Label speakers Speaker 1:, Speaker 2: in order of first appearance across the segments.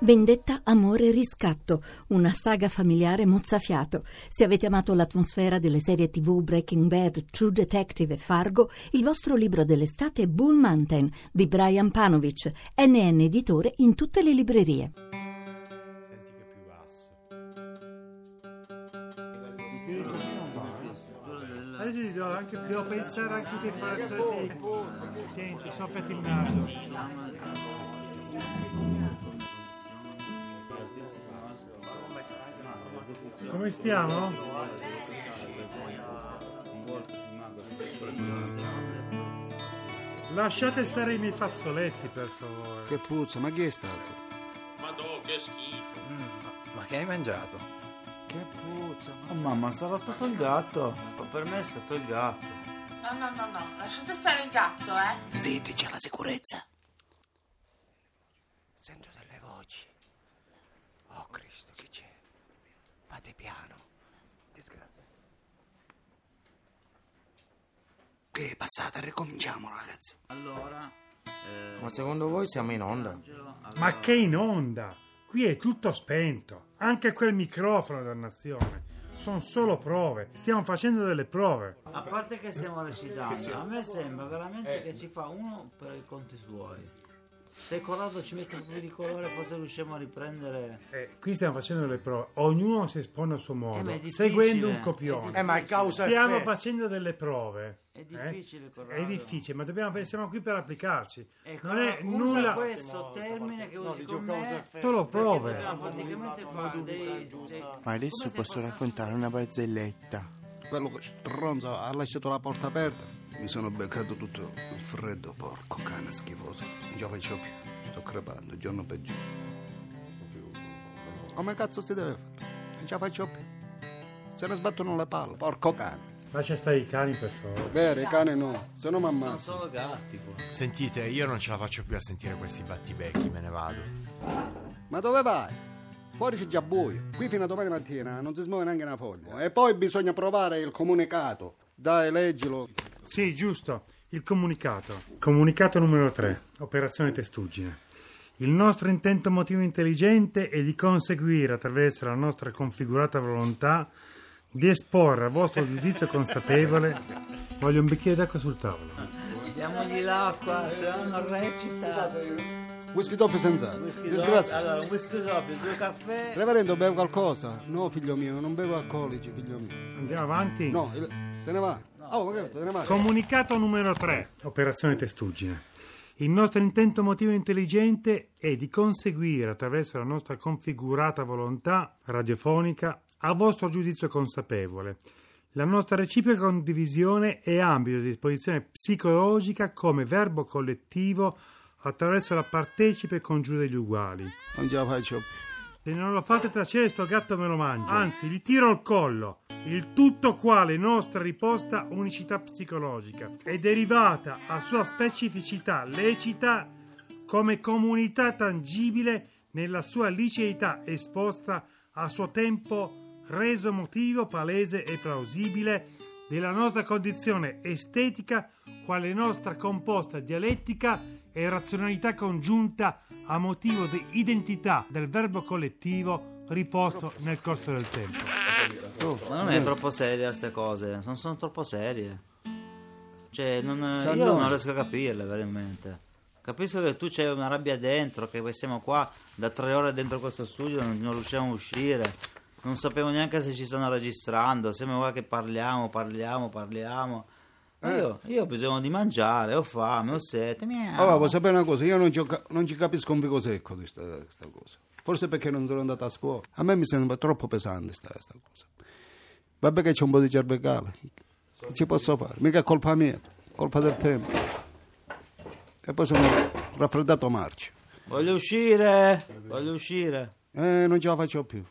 Speaker 1: Vendetta, amore e riscatto, una saga familiare mozzafiato. Se avete amato l'atmosfera delle serie tv Breaking Bad, True Detective e Fargo, il vostro libro dell'estate è Bull Mountain di Brian Panovic, NN editore in tutte le librerie.
Speaker 2: Senti che è più basso.
Speaker 3: Adesso ti devo, anche, devo pensare anche che fare. Senti, soffiati il naso. Come stiamo? Lasciate stare i miei fazzoletti, per favore.
Speaker 4: Che puzza, ma chi è stato?
Speaker 2: Ma do, che schifo.
Speaker 5: Ma che hai mangiato?
Speaker 4: Che puzza,
Speaker 5: Oh mamma, sarà stato il gatto. Per me è stato il gatto.
Speaker 6: No, no, no, no, lasciate stare il gatto, eh.
Speaker 5: Zitti, c'è la sicurezza.
Speaker 4: Sento delle voci. Oh Cristo, chi c'è? Fate piano. Disgrazia. Che è passata, ricominciamo ragazzi.
Speaker 5: Allora, eh,
Speaker 7: Ma secondo voi siamo in onda?
Speaker 3: Ma che in onda! Qui è tutto spento. Anche quel microfono, dannazione. Sono solo prove. Stiamo facendo delle prove.
Speaker 8: A parte che stiamo recitando, a me sembra veramente che ci fa uno per i conti suoi. Se Corrado ci mette un po' di colore, forse riusciamo a riprendere.
Speaker 3: Eh, qui stiamo facendo delle prove. Ognuno si espone a suo
Speaker 8: Eh,
Speaker 3: modo,
Speaker 8: difficile.
Speaker 3: seguendo un copione.
Speaker 7: Eh, ma è causa
Speaker 3: Stiamo
Speaker 7: effetto.
Speaker 3: facendo delle prove.
Speaker 8: È
Speaker 3: eh?
Speaker 8: difficile, Corrado.
Speaker 3: È difficile, ma dobbiamo, siamo qui per applicarci.
Speaker 8: Ecco,
Speaker 3: non è
Speaker 8: usa
Speaker 3: nulla.
Speaker 8: questo termine che usi con me. Fare dei, dei-
Speaker 7: Ma adesso posso raccontare una barzelletta.
Speaker 4: Quello che stronzo ha lasciato la porta aperta. Mi sono beccato tutto il freddo, porco cane schifoso. Non ce la faccio più. Sto crepando giorno per giorno. Come cazzo si deve fare? Non ce la faccio più. Se ne sbattono le palle, porco cane.
Speaker 3: Lascia stare i cani, per favore.
Speaker 4: Vero, i cani no, se no mi
Speaker 8: Sono solo gatti qua.
Speaker 2: Sentite, io non ce la faccio più a sentire questi battibecchi, me ne vado.
Speaker 4: Ma dove vai? Fuori c'è già buio. Qui fino a domani mattina non si smuove neanche una foglia. E poi bisogna provare il comunicato. Dai, leggilo.
Speaker 3: Sì, giusto. Il comunicato. Comunicato numero 3. Operazione testuggine. Il nostro intento motivo intelligente è di conseguire, attraverso la nostra configurata volontà, di esporre al vostro giudizio consapevole. Voglio un bicchiere d'acqua sul tavolo.
Speaker 8: Diamogli l'acqua, se no non recita.
Speaker 4: Whisky doppio senza.
Speaker 8: Whisky
Speaker 4: Disgrazia.
Speaker 8: Allora, un whisky doppio, due caffè.
Speaker 4: Reverendo, bevo qualcosa? No, figlio mio, non bevo alcolici, figlio mio.
Speaker 3: Andiamo avanti.
Speaker 4: No, il- se ne va. Oh?
Speaker 3: Comunicato numero 3. Operazione testuggine. Il nostro intento motivo intelligente è di conseguire, attraverso la nostra configurata volontà radiofonica, a vostro giudizio consapevole, la nostra reciproca condivisione e ambito di disposizione psicologica come verbo collettivo attraverso la partecipe congiura degli uguali.
Speaker 4: Non ce la faccio.
Speaker 3: Se non lo fate tacere, sto gatto me lo mangio. Anzi, gli tiro il collo. Il tutto quale nostra riposta unicità psicologica è derivata a sua specificità lecita come comunità tangibile nella sua liceità esposta a suo tempo reso motivo palese e plausibile della nostra condizione estetica quale nostra composta dialettica e razionalità congiunta a motivo di identità del verbo collettivo riposto nel corso del tempo.
Speaker 8: Ma non è troppo seria queste cose, sono, sono troppo serie. Cioè, non, io
Speaker 4: no.
Speaker 8: non riesco a capirle veramente. Capisco che tu c'hai una rabbia dentro, che siamo qua da tre ore dentro questo studio, non, non riusciamo a uscire. Non sapevo neanche se ci stanno registrando, sembra qua che parliamo, parliamo, parliamo. Ma io, io ho bisogno di mangiare, ho fame, ho sete. miau.
Speaker 4: Allora, vuoi sapere una cosa? Io non ci, non ci capisco un fico secco di sta, sta cosa. Forse perché non sono andato a scuola. A me mi sembra troppo pesante sta, sta cosa. Vabbè che c'è un po' di cervicale. Che ci posso fare? Mica è colpa mia, colpa del tempo. E poi sono raffreddato marcio.
Speaker 8: Voglio uscire, voglio uscire.
Speaker 4: Eh, non ce la faccio più.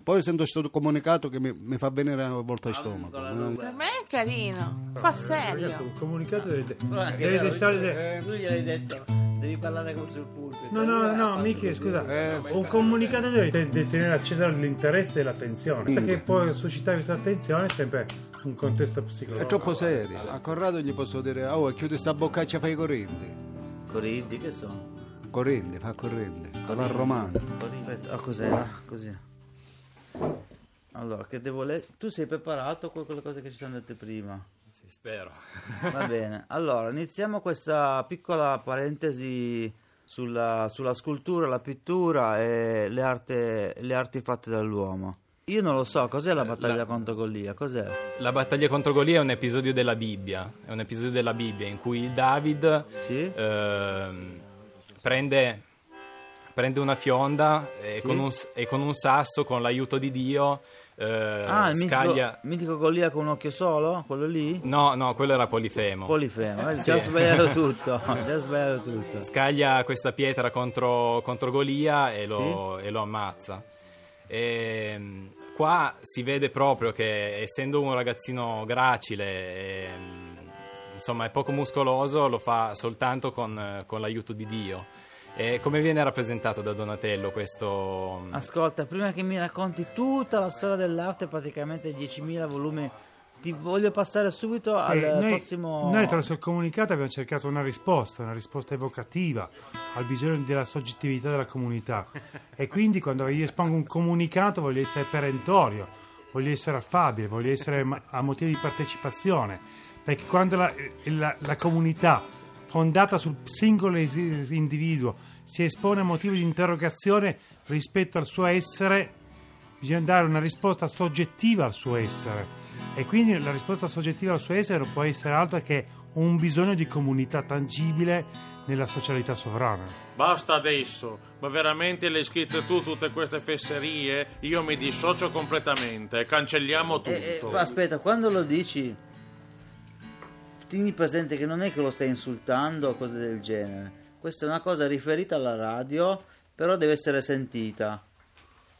Speaker 4: Poi sento questo comunicato che mi, mi fa venire a volta il stomaco. Eh.
Speaker 6: Per me è carino, fa serio.
Speaker 3: Adesso il comunicato deve, deve
Speaker 8: vero,
Speaker 3: stare...
Speaker 8: eh, Tu gliel'hai detto, devi parlare con sul pulpito.
Speaker 3: No, no, no, mica, scusa,
Speaker 4: Eh.
Speaker 3: un comunicato deve te- deve tenere accesa l'interesse e l'attenzione. Sa che può suscitare questa attenzione è sempre un contesto
Speaker 4: È
Speaker 3: psicologico.
Speaker 4: troppo serio. A Corrado gli posso dire, oh, chiudi sta boccaccia fai i correnti.
Speaker 8: Corinti, che sono?
Speaker 4: Corrente, fa corrente. Alla romana.
Speaker 8: Aspetta, ah, cos'era? Così. Allora, che devo leggere? Tu sei preparato con quelle cose che ci siamo dette prima?
Speaker 9: Sì, spero.
Speaker 8: Va bene. Allora, iniziamo questa piccola parentesi sulla, sulla scultura, la pittura e le, arte- le arti fatte dall'uomo. Io non lo so, cos'è la battaglia
Speaker 9: la-
Speaker 8: contro Golia? Cos'è?
Speaker 9: La battaglia contro Golia è un episodio della Bibbia, è un episodio della Bibbia in cui David
Speaker 8: Sì?
Speaker 9: ehm, prende, prende una fionda e,
Speaker 8: Sì.
Speaker 9: con un, e con un sasso, con l'aiuto di Dio, eh,
Speaker 8: Ah, il mitico,
Speaker 9: scaglia...
Speaker 8: mitico Golia con un occhio solo? Quello lì?
Speaker 9: No, no, quello era Polifemo.
Speaker 8: Polifemo, eh,
Speaker 9: Sì.
Speaker 8: già sbagliato tutto, già sbagliato tutto.
Speaker 9: Scaglia questa pietra contro, contro Golia e lo, e lo ammazza. E, qua si vede proprio che essendo un ragazzino gracile, e, insomma è poco muscoloso, lo fa soltanto con, con l'aiuto di Dio. E come viene rappresentato da Donatello questo...
Speaker 8: Ascolta, prima che mi racconti tutta la storia dell'arte, praticamente 10.000 volumi, ti voglio passare subito al
Speaker 3: Eh, noi,
Speaker 8: prossimo...
Speaker 3: noi attraverso il comunicato abbiamo cercato una risposta, una risposta evocativa al bisogno della soggettività della comunità. E quindi quando io espongo un comunicato voglio essere perentorio, voglio essere affabile, voglio essere a motivo di partecipazione, perché quando la, la- la comunità fondata sul singolo individuo si espone a motivo di interrogazione rispetto al suo essere, bisogna dare una risposta soggettiva al suo essere e quindi la risposta soggettiva al suo essere non può essere altro che un bisogno di comunità tangibile nella socialità sovrana.
Speaker 10: Basta adesso, ma veramente le hai scritte tu tutte queste fesserie? Io mi dissocio completamente, cancelliamo tutto.
Speaker 8: Eh, eh, aspetta, quando lo dici, tieni presente che non è che lo stai insultando o cose del genere. Questa è una cosa riferita alla radio, però deve essere sentita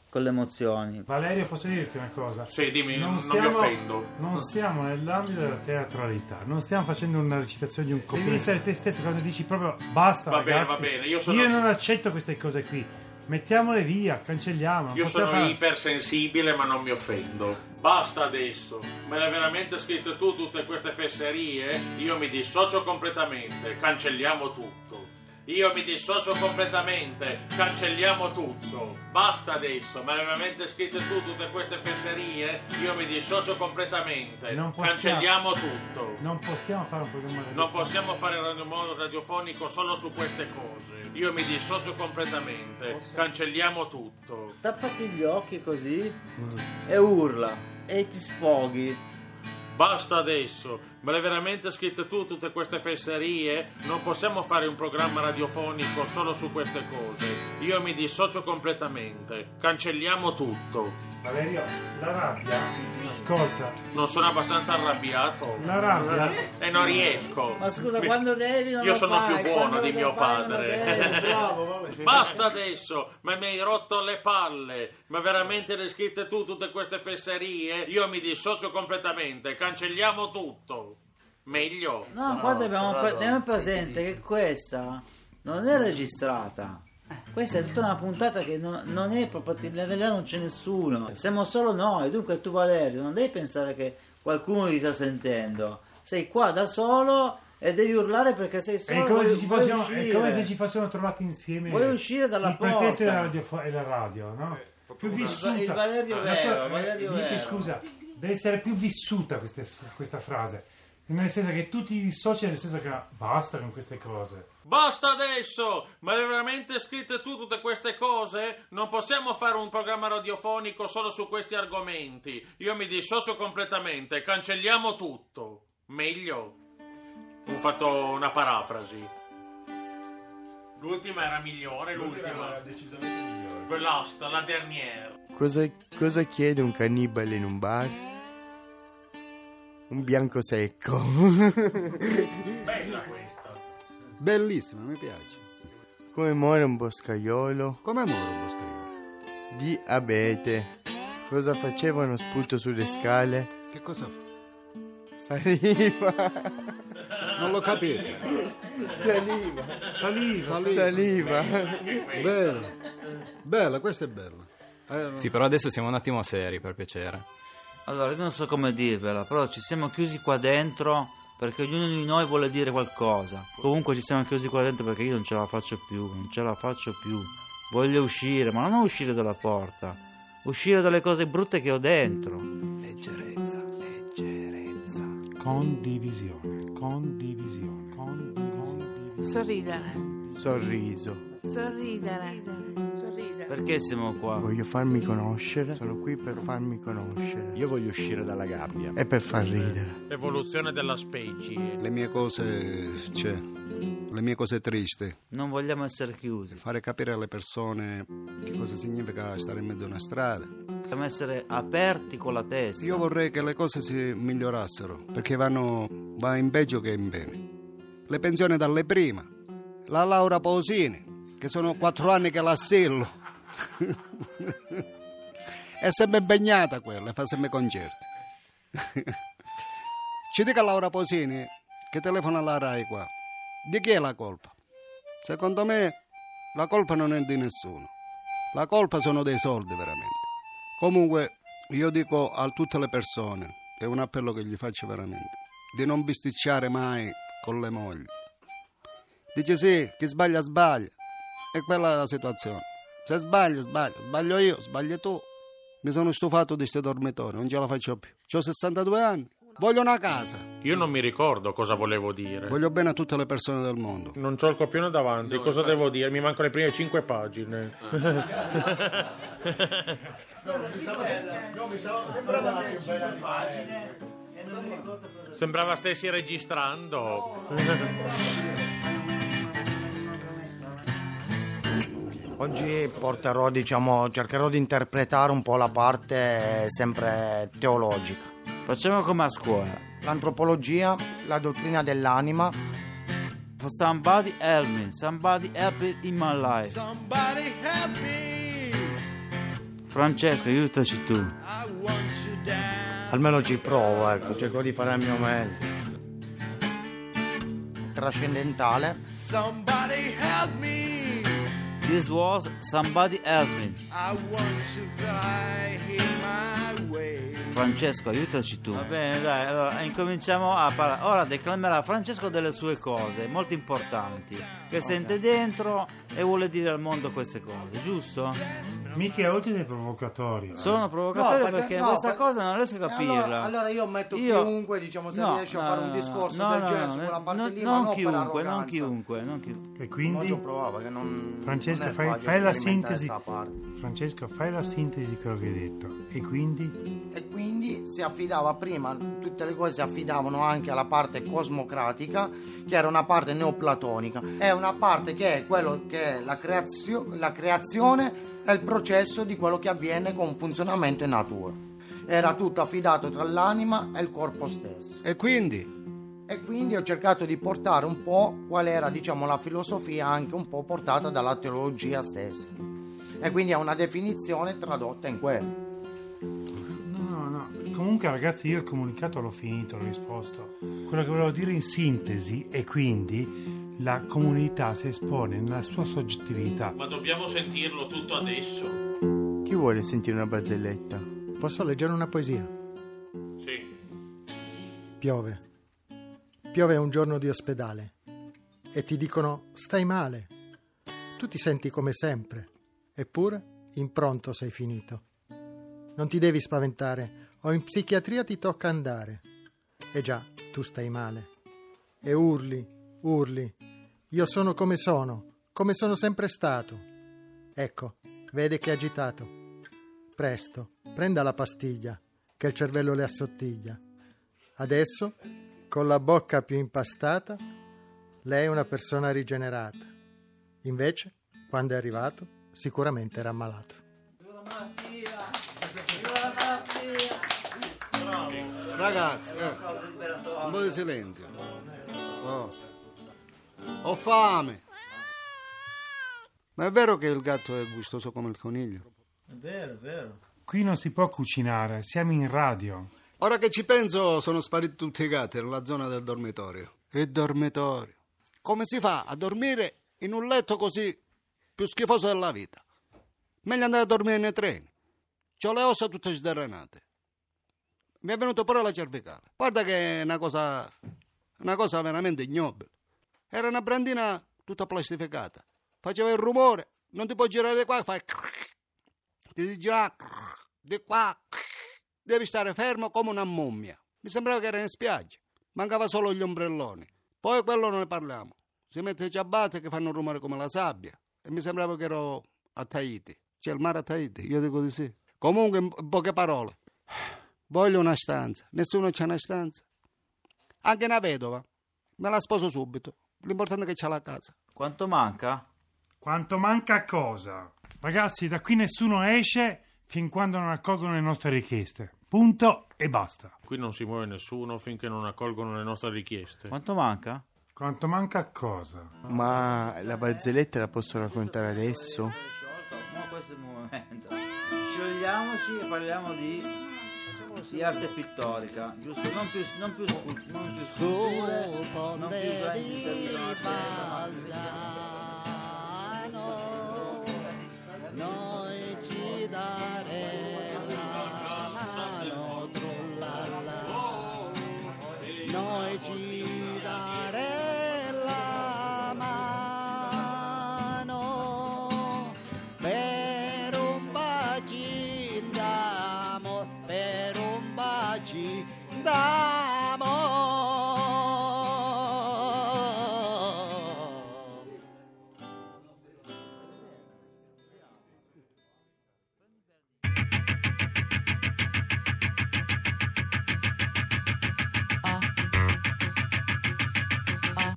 Speaker 8: con le emozioni.
Speaker 3: Valerio, posso dirti una cosa?
Speaker 10: Sì, dimmi, non mi offendo.
Speaker 3: Non siamo nell'ambito della teatralità, non stiamo facendo una recitazione di un copione. Devi essere te stesso quando dici proprio basta,
Speaker 10: Va bene,
Speaker 3: ragazzi.
Speaker 10: va bene, io sono-
Speaker 3: non accetto queste cose qui. Mettiamole via, cancelliamo.
Speaker 10: Io sono
Speaker 3: fare-
Speaker 10: ipersensibile ma non mi offendo. Basta adesso. Me le hai veramente scritte tu tutte queste fesserie? Io mi dissocio completamente. Cancelliamo tutto. Io mi dissocio completamente. Cancelliamo tutto. Basta adesso. Me le veramente scritte tu tutte queste fesserie? Io mi dissocio completamente.
Speaker 3: Non possiamo-
Speaker 10: Cancelliamo tutto.
Speaker 3: Non possiamo fare un programma radio-
Speaker 10: Non possiamo fare radio modo radiofonico solo su queste cose. Io mi dissocio completamente. Cancelliamo tutto.
Speaker 8: Tappati gli occhi così e urla e ti sfoghi.
Speaker 10: Basta adesso, me le hai veramente scritte tu tutte queste fesserie? Non possiamo fare un programma radiofonico solo su queste cose. Io mi dissocio completamente. Cancelliamo tutto.
Speaker 3: Valerio, la rabbia, ascolta,
Speaker 10: Non sono abbastanza arrabbiato.
Speaker 3: La rabbia?
Speaker 10: E non riesco.
Speaker 8: Ma scusa, quando devi non
Speaker 10: Io sono
Speaker 8: fai,
Speaker 10: più buono
Speaker 8: quando
Speaker 10: di mio padre.
Speaker 8: devi.
Speaker 10: Basta adesso, ma mi hai rotto le palle. Ma veramente le hai scritte tu tutte queste fesserie? Io mi dissocio completamente. Cancelliamo tutto. Meglio.
Speaker 8: No, guarda, abbiamo, pre- abbiamo presente che questa non è registrata. Questa è tutta una puntata che non, non è proprio. In realtà non c'è nessuno. Siamo solo noi. Dunque, tu, Valerio, non devi pensare che qualcuno ti sta sentendo. Sei qua da solo e devi urlare perché sei
Speaker 3: È
Speaker 8: solo.
Speaker 3: come,
Speaker 8: vuoi-
Speaker 3: se ci fossimo, è come se ci fossimo trovati insieme.
Speaker 8: Vuoi uscire dalla
Speaker 3: il
Speaker 8: porta.
Speaker 3: della radio, e la radio, no? Più vissuta.
Speaker 8: il Valerio
Speaker 3: La
Speaker 8: vero, Valerio
Speaker 3: Miki,
Speaker 8: vero.
Speaker 3: scusa, deve essere più vissuta queste- questa frase. Nel senso che tu ti dissoci, nel senso che basta con queste cose.
Speaker 10: Basta adesso! Ma le veramente scritte tu tutte queste cose? Non possiamo fare un programma radiofonico solo su questi argomenti. Io mi dissocio completamente. Cancelliamo tutto. Meglio. Ho fatto una parafrasi. L'ultima era migliore, l'ultima. decisamente migliore. Quella, la dernière.
Speaker 7: Cosa, cosa chiede un cannibale in un bar? Un bianco secco.
Speaker 10: Bella questa.
Speaker 4: Bellissima, mi piace.
Speaker 7: Come muore un boscaiolo?
Speaker 4: Come muore un boscaiolo?
Speaker 7: Di abete. Cosa facevano sputo sulle scale?
Speaker 4: Che cosa fa?
Speaker 7: Saliva.
Speaker 4: Non lo capito.
Speaker 7: Saliva.
Speaker 3: Saliva.
Speaker 7: Saliva.
Speaker 4: Bella. Bella, questa è bella. Eh,
Speaker 9: Sì, però adesso siamo un attimo seri, per piacere.
Speaker 8: Allora, io non so come dirvela, però ci siamo chiusi qua dentro perché ognuno di noi vuole dire qualcosa. Comunque ci siamo chiusi qua dentro perché io non ce la faccio più, non ce la faccio più. Voglio uscire, ma non uscire dalla porta, uscire dalle cose brutte che ho dentro.
Speaker 2: Leggerezza, leggerezza.
Speaker 3: Condivisione, condivisione, condivisione.
Speaker 6: Sorridere.
Speaker 7: Sorriso.
Speaker 6: Sorridere. Sorridere.
Speaker 8: Perché siamo qua?
Speaker 7: Voglio farmi conoscere. Sono qui per farmi conoscere.
Speaker 2: Io voglio uscire dalla gabbia.
Speaker 7: E per far ridere.
Speaker 10: Evoluzione della specie.
Speaker 4: Le mie cose, cioè, le mie cose tristi.
Speaker 8: Non vogliamo essere chiusi,
Speaker 4: Fare capire alle persone che cosa significa stare in mezzo a una strada.
Speaker 8: dobbiamo essere aperti con la testa.
Speaker 4: Io vorrei che le cose si migliorassero, perché vanno va in peggio che in bene. Le pensioni dalle prima, la Laura Pausini, che sono quattro anni che l'assillo. È sempre impegnata quella, fa sempre concerti. Ci dica Laura Pausini che telefona alla Rai qua. Di chi è la colpa? Secondo me la colpa non è di nessuno. La colpa sono dei soldi veramente. Comunque io dico a tutte le persone, è un appello che gli faccio veramente, di non bisticciare mai con le mogli. Dice sì, chi sbaglia sbaglia. E quella è la situazione. Se sbaglio, sbaglio. Sbaglio io, sbagli tu. Mi sono stufato di questi dormitori, non ce la faccio più. Ho 62 anni. Voglio una casa.
Speaker 10: Io non mi ricordo cosa volevo dire.
Speaker 4: Voglio bene a tutte le persone del mondo.
Speaker 10: Non c'ho il copione davanti, cosa devo dire? Mi mancano le prime cinque pagine. Sembrava stessi registrando.
Speaker 7: Oggi porterò, diciamo, cercherò di interpretare un po' la parte sempre teologica.
Speaker 8: Facciamo come a scuola.
Speaker 7: L'antropologia, la dottrina dell'anima,
Speaker 8: Somebody help me, somebody help me in my life.
Speaker 11: Somebody help me.
Speaker 8: Francesco, aiutaci tu.
Speaker 7: Almeno ci provo, ecco, cerco di fare il mio meglio. Trascendentale,
Speaker 11: Somebody help me.
Speaker 8: This was somebody help me.
Speaker 11: I want to fly in my way.
Speaker 8: Francesco, aiutaci tu. Va bene, dai, allora incominciamo a parlare. Ora declamerà Francesco delle sue cose molto importanti che sente dentro e vuole dire al mondo queste cose, giusto?
Speaker 3: Mica oltre dei provocatori.
Speaker 8: Sono provocatorio
Speaker 7: No,
Speaker 8: perché,
Speaker 7: perché- no,
Speaker 8: questa
Speaker 7: per-
Speaker 8: cosa non riesco a capirla.
Speaker 7: Allora, allora io metto
Speaker 8: Io-
Speaker 7: chiunque, diciamo, se
Speaker 8: No,
Speaker 7: riesce a fare un discorso
Speaker 8: no,
Speaker 7: del
Speaker 8: no,
Speaker 7: genere
Speaker 8: no,
Speaker 7: su quella parte
Speaker 8: no,
Speaker 7: lì,
Speaker 8: non chiunque, non chiunque, non chiunque.
Speaker 3: E quindi,
Speaker 7: provavo non
Speaker 3: Francesco,
Speaker 7: non è
Speaker 3: fai, fai la sintesi. Francesco, fai la sintesi di quello che hai detto. E quindi,
Speaker 7: E quindi si affidava prima, tutte le cose si affidavano anche alla parte cosmocratica, che era una parte neoplatonica. È una parte che è quello che è la, creazio- la creazione e il processo di quello che avviene con funzionamento in natura. Era tutto affidato tra l'anima e il corpo stesso.
Speaker 4: E quindi
Speaker 7: E quindi ho cercato di portare un po' qual era, diciamo, la filosofia anche un po' portata dalla teologia stessa. E quindi è una definizione tradotta in quello.
Speaker 3: Comunque, ragazzi, io il comunicato l'ho finito, l'ho risposto. Quello che volevo dire in sintesi è quindi la comunità si espone nella sua soggettività.
Speaker 10: Ma dobbiamo sentirlo tutto adesso.
Speaker 7: Chi vuole sentire una barzelletta?
Speaker 12: Posso leggere una poesia?
Speaker 10: Sì.
Speaker 12: Piove. Piove un giorno di ospedale e ti dicono stai male. Tu ti senti come sempre, eppure in pronto sei finito. Non ti devi spaventare, o in psichiatria ti tocca andare. E già, tu stai male. E urli, urli. Io sono come sono, come sono sempre stato. Ecco, vede che è agitato. Presto, prenda la pastiglia, che il cervello le assottiglia. Adesso, con la bocca più impastata, lei è una persona rigenerata. Invece, quando è arrivato, sicuramente era ammalato.
Speaker 4: Ragazzi, eh, un po' di silenzio. Oh. Ho fame. Ma è vero che il gatto è gustoso come il coniglio?
Speaker 8: È vero, è vero.
Speaker 3: Qui non si può cucinare, siamo in radio.
Speaker 4: Ora che ci penso, sono spariti tutti i gatti nella zona del dormitorio. Il dormitorio. Come si fa a dormire in un letto così più schifoso della vita? Meglio andare a dormire nei treni. C'ho le ossa tutte sderrenate. Mi è venuto pure la cervicale. Guarda che è una cosa, Una cosa veramente ignobile. Era una brandina tutta plastificata. Faceva il rumore, non ti puoi girare di qua, fai... Ti girare di qua. Devi stare fermo come una mummia. Mi sembrava che era in spiaggia. Mancava solo gli ombrelloni. Poi quello non ne parliamo. Si mette i ciabatte che fanno rumore come la sabbia. E mi sembrava che ero a Tahiti. C'è il mare a Tahiti, io dico di sì. Comunque, in poche parole, voglio una stanza. Nessuno c'ha una stanza. Anche una vedova. Me la sposo subito. L'importante è che c'ha la casa.
Speaker 8: Quanto manca?
Speaker 3: Quanto manca a cosa? Ragazzi, da qui nessuno esce fin quando non accolgono le nostre richieste. Punto e basta.
Speaker 10: Qui non si muove nessuno finché non accolgono le nostre richieste.
Speaker 8: Quanto manca?
Speaker 3: Quanto manca a cosa?
Speaker 5: Ma la barzelletta la posso raccontare adesso?
Speaker 8: No, questo è il momento. Sciogliamoci e parliamo di, di arte pittorica, giusto? Non più, non più, non più sculture, non più grandi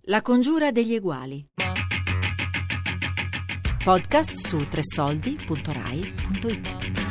Speaker 13: La congiura degli eguali. Podcast su tresoldi.rai.it